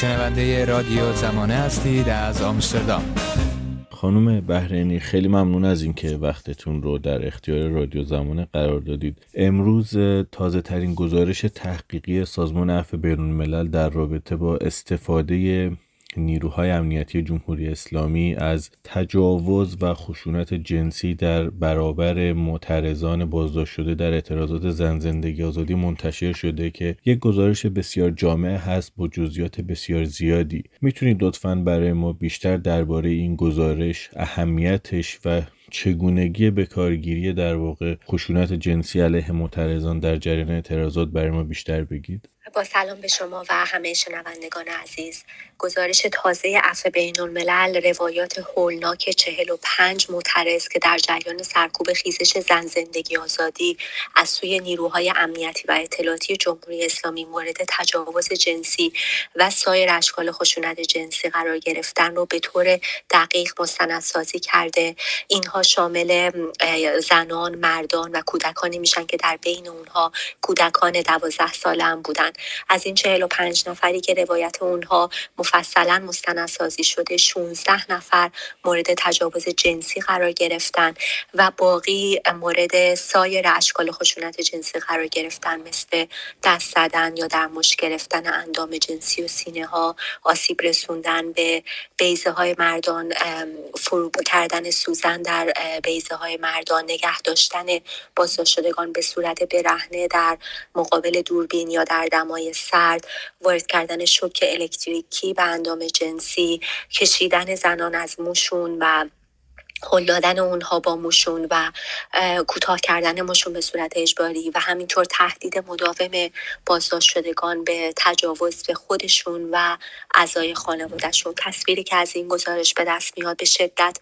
شنونده رادیو زمانه هستید از آمستردام. خانم بهرینی خیلی ممنون از اینکه وقتتون رو در اختیار رادیو زمانه قرار دادید. امروز تازه ترین گزارش تحقیقی سازمان عفو بین الملل در رابطه با استفاده نیروهای امنیتی جمهوری اسلامی از تجاوز و خشونت جنسی در برابر معترضان بازداشت شده در اعتراضات زن زندگی آزادی منتشر شده که یک گزارش بسیار جامع هست با جزئیات بسیار زیادی. می‌تونید لطفا برای ما بیشتر درباره این گزارش اهمیتش و چگونگی به کارگیری در واقع خشونت جنسی علیه معترضان در جریان اعتراضات برای ما بیشتر بگید. با سلام به شما و همه شنوندگان عزیز. گزارش تازه عفو بین الملل روایات هولناک 45 معترض که در جریان سرکوب خیزش زن زندگی آزادی از سوی نیروهای امنیتی و اطلاعاتی جمهوری اسلامی مورد تجاوز جنسی و سایر اشکال خشونت جنسی قرار گرفتن رو به طور دقیق مستندسازی کرده. اینها شامل زنان مردان و کودکانی میشن که در بین اونها کودکان دوازده ساله هم بودن. از این 45 نفری که روایت اونها مفصلا مستندسازی شده 16 نفر مورد تجاوز جنسی قرار گرفتن و باقی مورد سایر اشکال خشونت جنسی قرار گرفتن مثل دست زدن یا در مش گرفتن اندام جنسی و سینه ها آسیب رسوندن به بیزه های مردان فرو کردن سوزن در بیزه های مردان نگه داشتن بازداشت شدگان به صورت برهنه در مقابل دوربین یا در دمای سرد وارد کردن شوک الکتریکی به اندام جنسی کشیدن زنان از موشون و هل دادن اونها با موشون و کوتاه کردن موشون به صورت اجباری و همینطور تهدید مداوم بازداشت شدگان به تجاوز به خودشون و اعضای خانوادهشون. تصویری که از این گزارش به دست میاد به شدت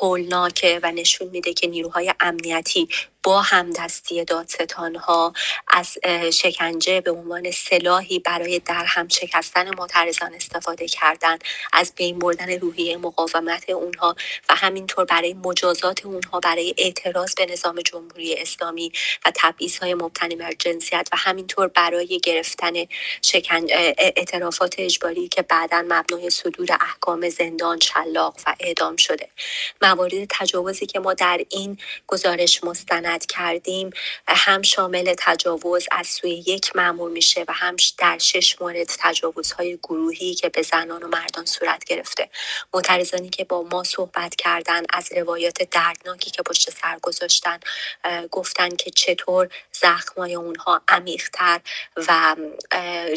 هولناکه و نشون میده که نیروهای امنیتی با همدستی دادستان ها از شکنجه به عنوان سلاحی برای در هم شکستن معترضان استفاده کردن از بین بردن روحیه مقاومت اونها و همینطور برای مجازات اونها برای اعتراض به نظام جمهوری اسلامی و تبعیض های مبتنی بر جنسیت و همینطور برای گرفتن شکن... اعترافات اجباری که بعدا مبنای صدور احکام زندان شلاق و اعدام شده. موارد تجاوزی که ما در این گزارش مستند کردیم. هم شامل تجاوز از سوی یک معمول میشه و هم در شش مورد تجاوزهای گروهی که به زنان و مردان صورت گرفته. معترضانی که با ما صحبت کردن از روایات دردناکی که پشت سر گذاشتن گفتن که چطور زخمای اونها عمیقتر و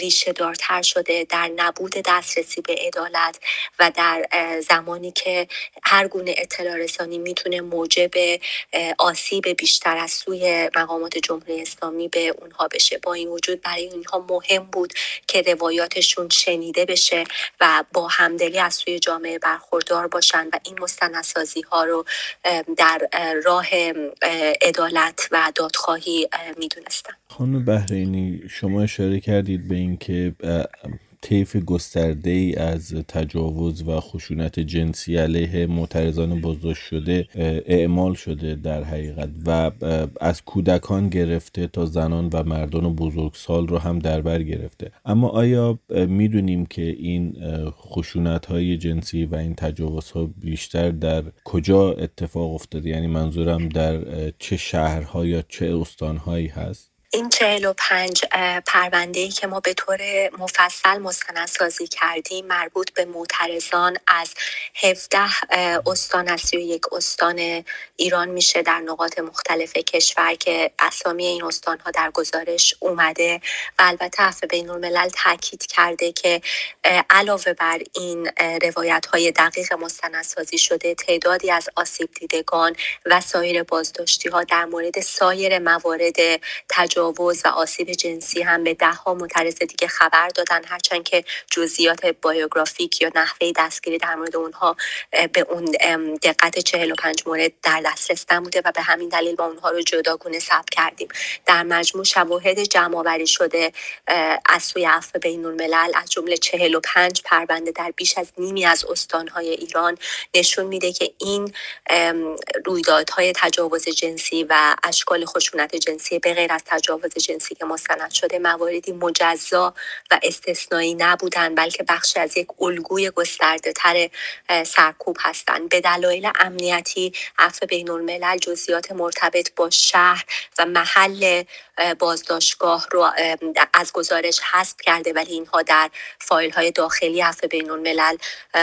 ریشه دارتر شده در نبود دسترسی به عدالت و در زمانی که هر گونه اطلاع رسانی می‌تونه موجب آسیب بیشتر بیشتر از سوی مقامات جمهوری اسلامی به اونها بشه. با این وجود برای اینها مهم بود که روایاتشون شنیده بشه و با همدلی از سوی جامعه برخوردار باشن و این مستندسازی ها رو در راه عدالت و دادخواهی می‌دونستن. خانم بحرینی شما اشاره کردید به اینکه طیف گسترده ای از تجاوز و خشونت جنسی علیه معترضان بازداشت شده اعمال شده در حقیقت و از کودکان گرفته تا زنان و مردان و بزرگسال رو هم در بر گرفته. اما آیا می‌دونیم که این خشونت های جنسی و این تجاوز ها بیشتر در کجا اتفاق افتاده؟ یعنی منظورم در چه شهرها یا چه استانهایی هست؟ این چهل و پنج پرونده ای که ما به طور مفصل مستندسازی کردیم مربوط به معترضان از 17 استان از یک استان ایران میشه در نقاط مختلف کشور که اسامی این استان ها در گزارش اومده و البته عفو بین الملل تاکید کرده که علاوه بر این روایت های دقیق مستندسازی شده تعدادی از آسیب دیدگان و سایر بازداشتی ها در مورد سایر موارد تجاوز تجاوز و آسیب جنسی هم به ده ها معترض دیگه خبر دادن هرچند که جزئیات بایوگرافیک یا نحوه دستگیری در مورد اونها به اون دقت 45 مورد در دسترس نبوده و به همین دلیل با اونها رو جداگونه ثبت کردیم. در مجموع شواهد جمع آوری شده از سوی عفو بین الملل از جمله 45 پرونده در بیش از نیمی از استانهای ایران نشون میده که این رویدادهای تجاوز جنسی و اشکال خشونت جنسی به غیر از تجاوز تجاوز جنسی که مستند شده مواردی مجزا و استثنایی نبودن بلکه بخش از یک الگوی گسترده تر سرکوب هستند. به دلایل امنیتی عفو بین الملل جزئیات مرتبط با شهر و محل بازداشتگاه رو از گزارش حذف کرده ولی اینها در فایل های داخلی عفو بین الملل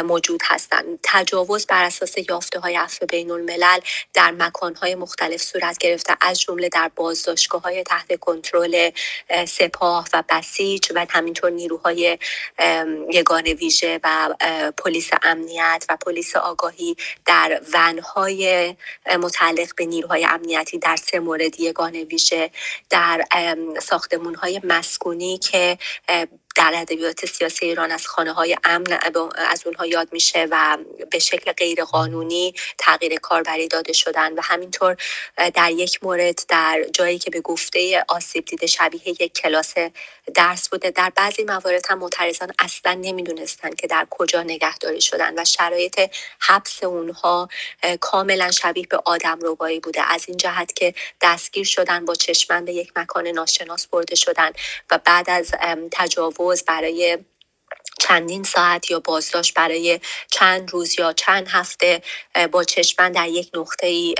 موجود هستند. تجاوز بر اساس یافته های عفو بین الملل در مکان های مختلف صورت گرفته از جمله در بازداشتگاه های تحت کنترل سپاه و بسیج و همینطور نیروهای یگان ویژه و پلیس امنیت و پلیس آگاهی در ونهای متعلق به نیروهای امنیتی در سه مورد یگان ویژه در ساختمون های مسکونی که در ادبیات سیاسی ایران از خانه های امن از اونها یاد میشه و به شکل غیر قانونی تغییر کاربری داده شدن و همینطور در یک مورد در جایی که به گفته آسیب دیده شبیه یک کلاس درس بوده. در بعضی موارد هم معترضان اصلا نمی‌دونستن که در کجا نگهداری شدن و شرایط حبس اونها کاملا شبیه به آدم روبایی بوده. از این جهت که دستگیر شدن با چشمن به یک مکان ناشناس برده شدن و بعد از تجاوز برای چندین ساعت یا بازداشت برای چند روز یا چند هفته با چشمن در یک نقطه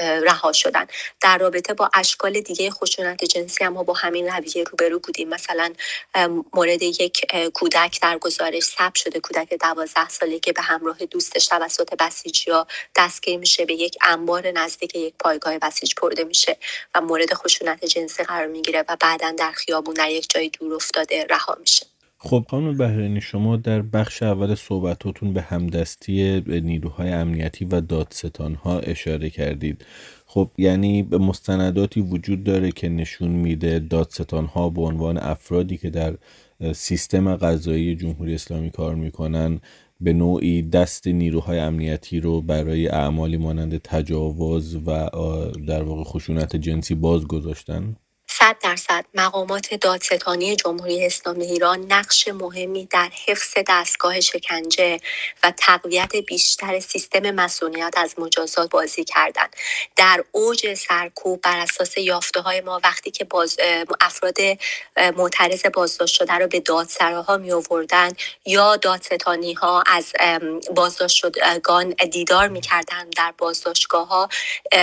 رها شدن. در رابطه با اشکال دیگه خشونت جنسی اما با همین رویه روبرو بودیم. مثلا مورد یک کودک در گزارش ثبت شده. کودک دوازده ساله که به همراه دوستش توسط بسیجیا دستگیر میشه به یک انبار نزدیک یک پایگاه بسیج برده میشه و مورد خشونت جنسی قرار می‌گیره و بعدا در خیابون در یک جای دور افتاده رها میشه. خب خانم بهرینی شما در بخش اول صحبتاتون به همدستی نیروهای امنیتی و دادستان ها اشاره کردید. خب یعنی به مستنداتی وجود داره که نشون میده دادستان ها به عنوان افرادی که در سیستم قضایی جمهوری اسلامی کار می‌کنن به نوعی دست نیروهای امنیتی رو برای اعمالی مانند تجاوز و در واقع خشونت جنسی باز گذاشتن صد درصد. مقامات دادستانی جمهوری اسلامی ایران نقش مهمی در حفظ دستگاه شکنجه و تقویت بیشتر سیستم مسئولیت از مجازات بازی کردند. در اوج سرکوب بر اساس یافته های ما وقتی که باز افراد معترض بازداشت شده رو به دادسراها می آوردن یا دادستانی ها از بازداشت شدگان دیدار می کردن در بازداشتگاه ها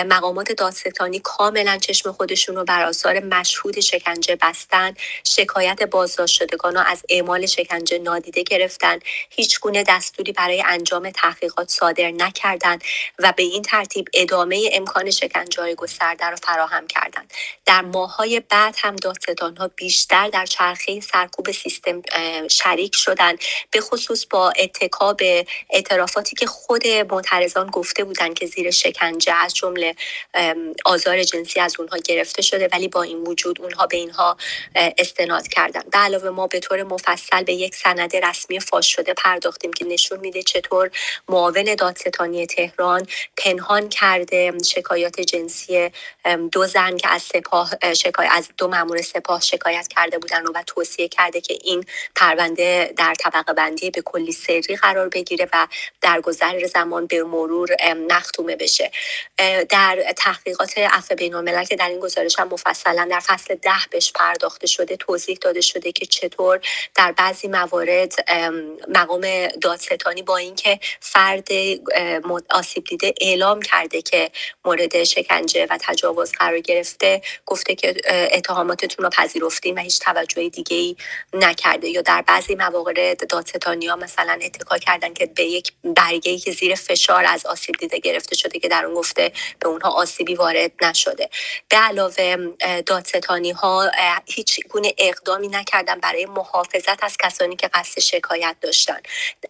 مقامات دادستانی کاملا چشم خودشون رو بر آثار مشهود شکنجه بستن شکایت بازداشت شدگان از اعمال شکنجه نادیده گرفتن. هیچ گونه دستوری برای انجام تحقیقات صادر نکردند و به این ترتیب ادامه امکان شکنجه های گسترده را فراهم کردند. در ماهای بعد هم دادستان ها بیشتر در چرخه سرکوب سیستم شریک شدند. به خصوص با اتکا به اعترافاتی که خود معترضان گفته بودند که زیر شکنجه از جمله آزار جنسی از اونها گرفته شده ولی با این وجود اونها به اینها استناد کردن. به علاوه ما به طور مفصل به یک سند رسمی فاش شده پرداختیم که نشون میده چطور معاون دادستانی تهران پنهان کرده شکایات جنسی دو زن که از سپاه شکایت از دو مامور سپاه شکایت کرده بودن و توصیه کرده که این پرونده در طبقه بندی به کلی سری قرار بگیره و در گذر زمان به مرور مختومه بشه. در تحقیقات عفو بین که در این گزارش هم مفصلا در فصل ده بهش پرداخته شده توضیح داده شده که چطور در بعضی موارد مقام دادستانی با اینکه فرد آسیب دیده اعلام کرده که مورد شکنجه و تجاوز قرار گرفته گفته که اتهاماتتون رو پذیرفتیم و هیچ توجه دیگه ای نکرده. یا در بعضی موارد دادستانی ها مثلا اتکا کردن که به یک برگه که زیر فشار از آسیب دیده گرفته شده که در اون گفته به اونها آسیبی وارد نشده. به علاوه دادستانی ها هیچ گونه اقدامی نکردن برای محافظت از کسانی که قصد شکایت داشتن.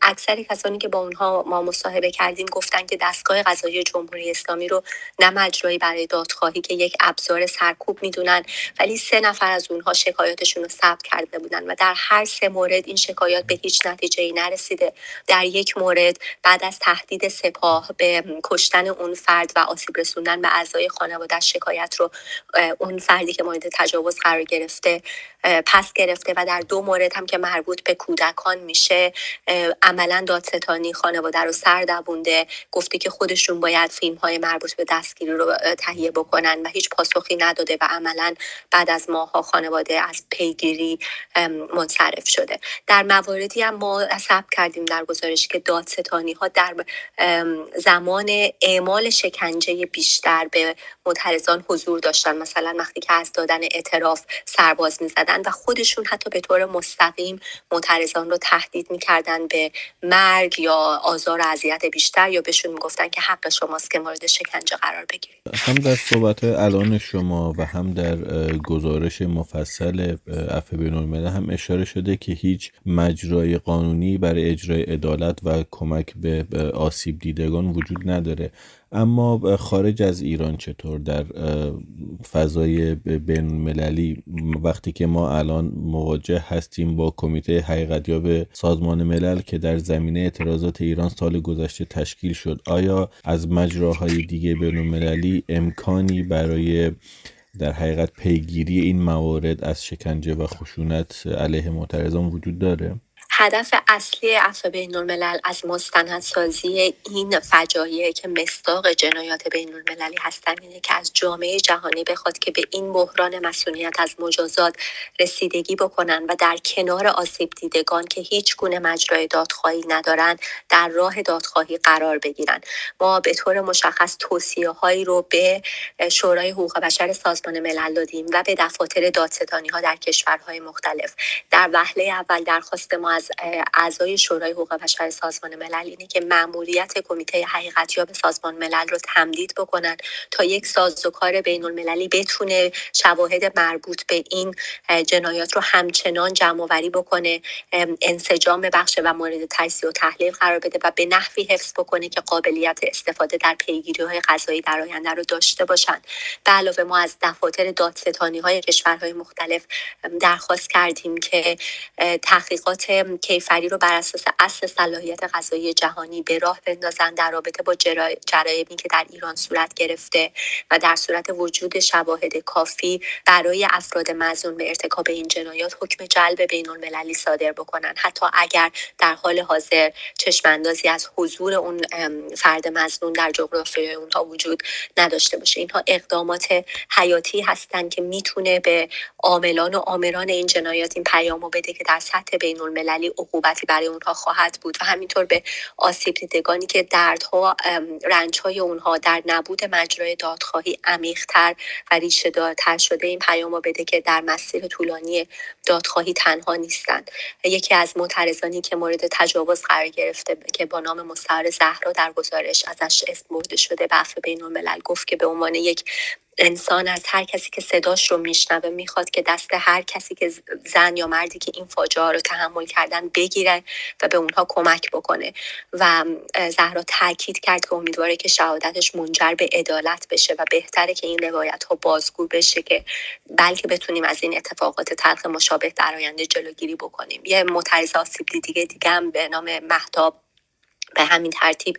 اکثر کسانی که با اونها ما مصاحبه کردیم گفتن که دستگاه قضایی جمهوری اسلامی رو نه مجرایی برای دادخواهی که یک ابزار سرکوب می‌دونن ولی سه نفر از اونها شکایاتشون رو ثبت کرده بودن و در هر سه مورد این شکایات به هیچ نتیجه ای نرسیده. در یک مورد بعد از تهدید سپاه به کشتن اون فرد و آسیب رسوندن به اعضای خانواده شکایت رو اون فردی که مورد تجاوز قرار گرفته پس گرفته و در دو مورد هم که مربوط به کودکان میشه عملا دادستانی خانواده رو سر دوونده گفته که خودشون باید فیلم های مربوط به دستگیری رو تهیه بکنن و هیچ پاسخی نداده و عملا بعد از ماها خانواده از پیگیری منصرف شده. در مواردی هم ما ثبت کردیم در گزارش که دادستانی ها در زمان اعمال شکنجه بیشتر به معترضان حضور داشتن. مثلا وقتی که از دادن اعتراف سرباز می‌زدن و خودشون حتی به طور مستقیم معترضان رو تهدید می‌کردن به مرگ یا آزار و اذیت بیشتر یا بهشون می‌گفتن که حق شماست که مورد شکنجه قرار بگیرید. هم در صحبت الان شما و هم در گزارش مفصل عفو بین الملل هم اشاره شده که هیچ مجرای قانونی برای اجرای عدالت و کمک به آسیب دیدگان وجود نداره. اما خارج از ایران چطور در فضای بین المللی وقتی که ما الان مواجه هستیم با کمیته حقیقتیاب سازمان ملل که در زمینه اعتراضات ایران سال گذشته تشکیل شد آیا از مجراهای دیگه بین المللی امکانی برای در حقیقت پیگیری این موارد از شکنجه و خشونت علیه معترضان وجود داره؟ هدف اصلی عفو بین الملل از مستندسازی این فجایع که مستاق جنایات بین المللی هستن اینه که از جامعه جهانی بخواد که به این بحران مسئولیت از مجازات رسیدگی بکنن و در کنار آسیب دیدگان که هیچ گونه مجرای دادخواهی ندارن در راه دادخواهی قرار بگیرن. ما به طور مشخص توصیه هایی رو به شورای حقوق بشر سازمان ملل دادیم و به دفاتر دادستانی ها در کشورهای مختلف. در وهله اول درخواست ما از اعضای شورای حقوق بشر سازمان ملل اینه که مأموریت کمیته حقیقتیاب سازمان ملل رو تمدید بکنن تا یک سازوکار بین المللی بتونه شواهد مربوط به این جنایات رو همچنان جمع وری بکنه انسجام بخش و مورد تجزیه و تحلیل قرار بده و به نحوی حفظ بکنه که قابلیت استفاده در پیگیری های قضایی در آینده رو داشته باشن. به علاوه ما از دفاتر دادستانی های کشورهای مختلف درخواست کردیم که تحقیقات کیفری رو بر اساس اصل صلاحیت غذایی جهانی به راه بندازن در رابطه با جرایمی که در ایران صورت گرفته و در صورت وجود شواهد کافی برای افراد مزنون به ارتکاب این جنایات حکم جلب بین المللی صادر بکنن. حتی اگر در حال حاضر چشماندازی از حضور اون فرد مزنون در جغرافیای اونها وجود نداشته باشه. اینها اقدامات حیاتی هستند که می‌تونه به عاملان و آمران این جنایات این پیامو بده که در سطح بین المللی عقوبتی برای اونها خواهد بود و همینطور به آسیب دیدگانی که دردها رنجهای اونها در نبود مجرای دادخواهی عمیقتر و ریشه دارتر شده این پیامو بده که در مسیر طولانی دادخواهی تنها نیستند. یکی از معترضانی که مورد تجاوز قرار گرفته که با نام مستعار زهرا در گزارش ازش اسم برده شده به عفو بین گفت که به عنوان یک انسان از هر کسی که صداش رو میشنوه می‌خواد که دست هر کسی که زن یا مردی که این فاجعه رو تحمل کردن بگیره و به اونها کمک بکنه. و زهرا تاکید کرد که امیدواره که شهادتش منجر به عدالت بشه و بهتره که این روایت ها بازگو بشه که بلکه بتونیم از این اتفاقات تلخ مشابه در آینده جلوگیری بکنیم. یه معترض آسیب دیگه دیگه هم به نام مهتاب به همین ترتیب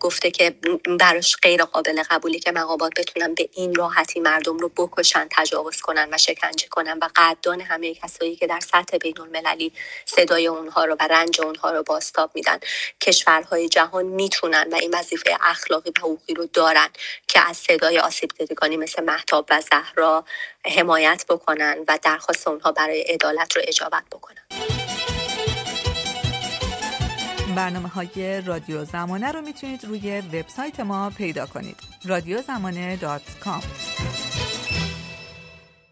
گفته که براش غیر قابل قبولی که مقابات بتونن به این راحتی مردم رو بکشن تجاوز کنن و شکنجه کنن و قدردان همه کسایی که در سطح بین المللی صدای اونها رو و رنج اونها رو باستاب میدن. کشورهای جهان می‌تونن و این وظیفه اخلاقی و حقوقی رو دارن که از صدای آسیب دیدگانی مثل محتاب و زهرا حمایت بکنن و درخواست اونها برای عدالت رو اجابت بکنن. برنامه های رادیو زمانه رو می‌تونید روی وبسایت ما پیدا کنید. رادیو زمانه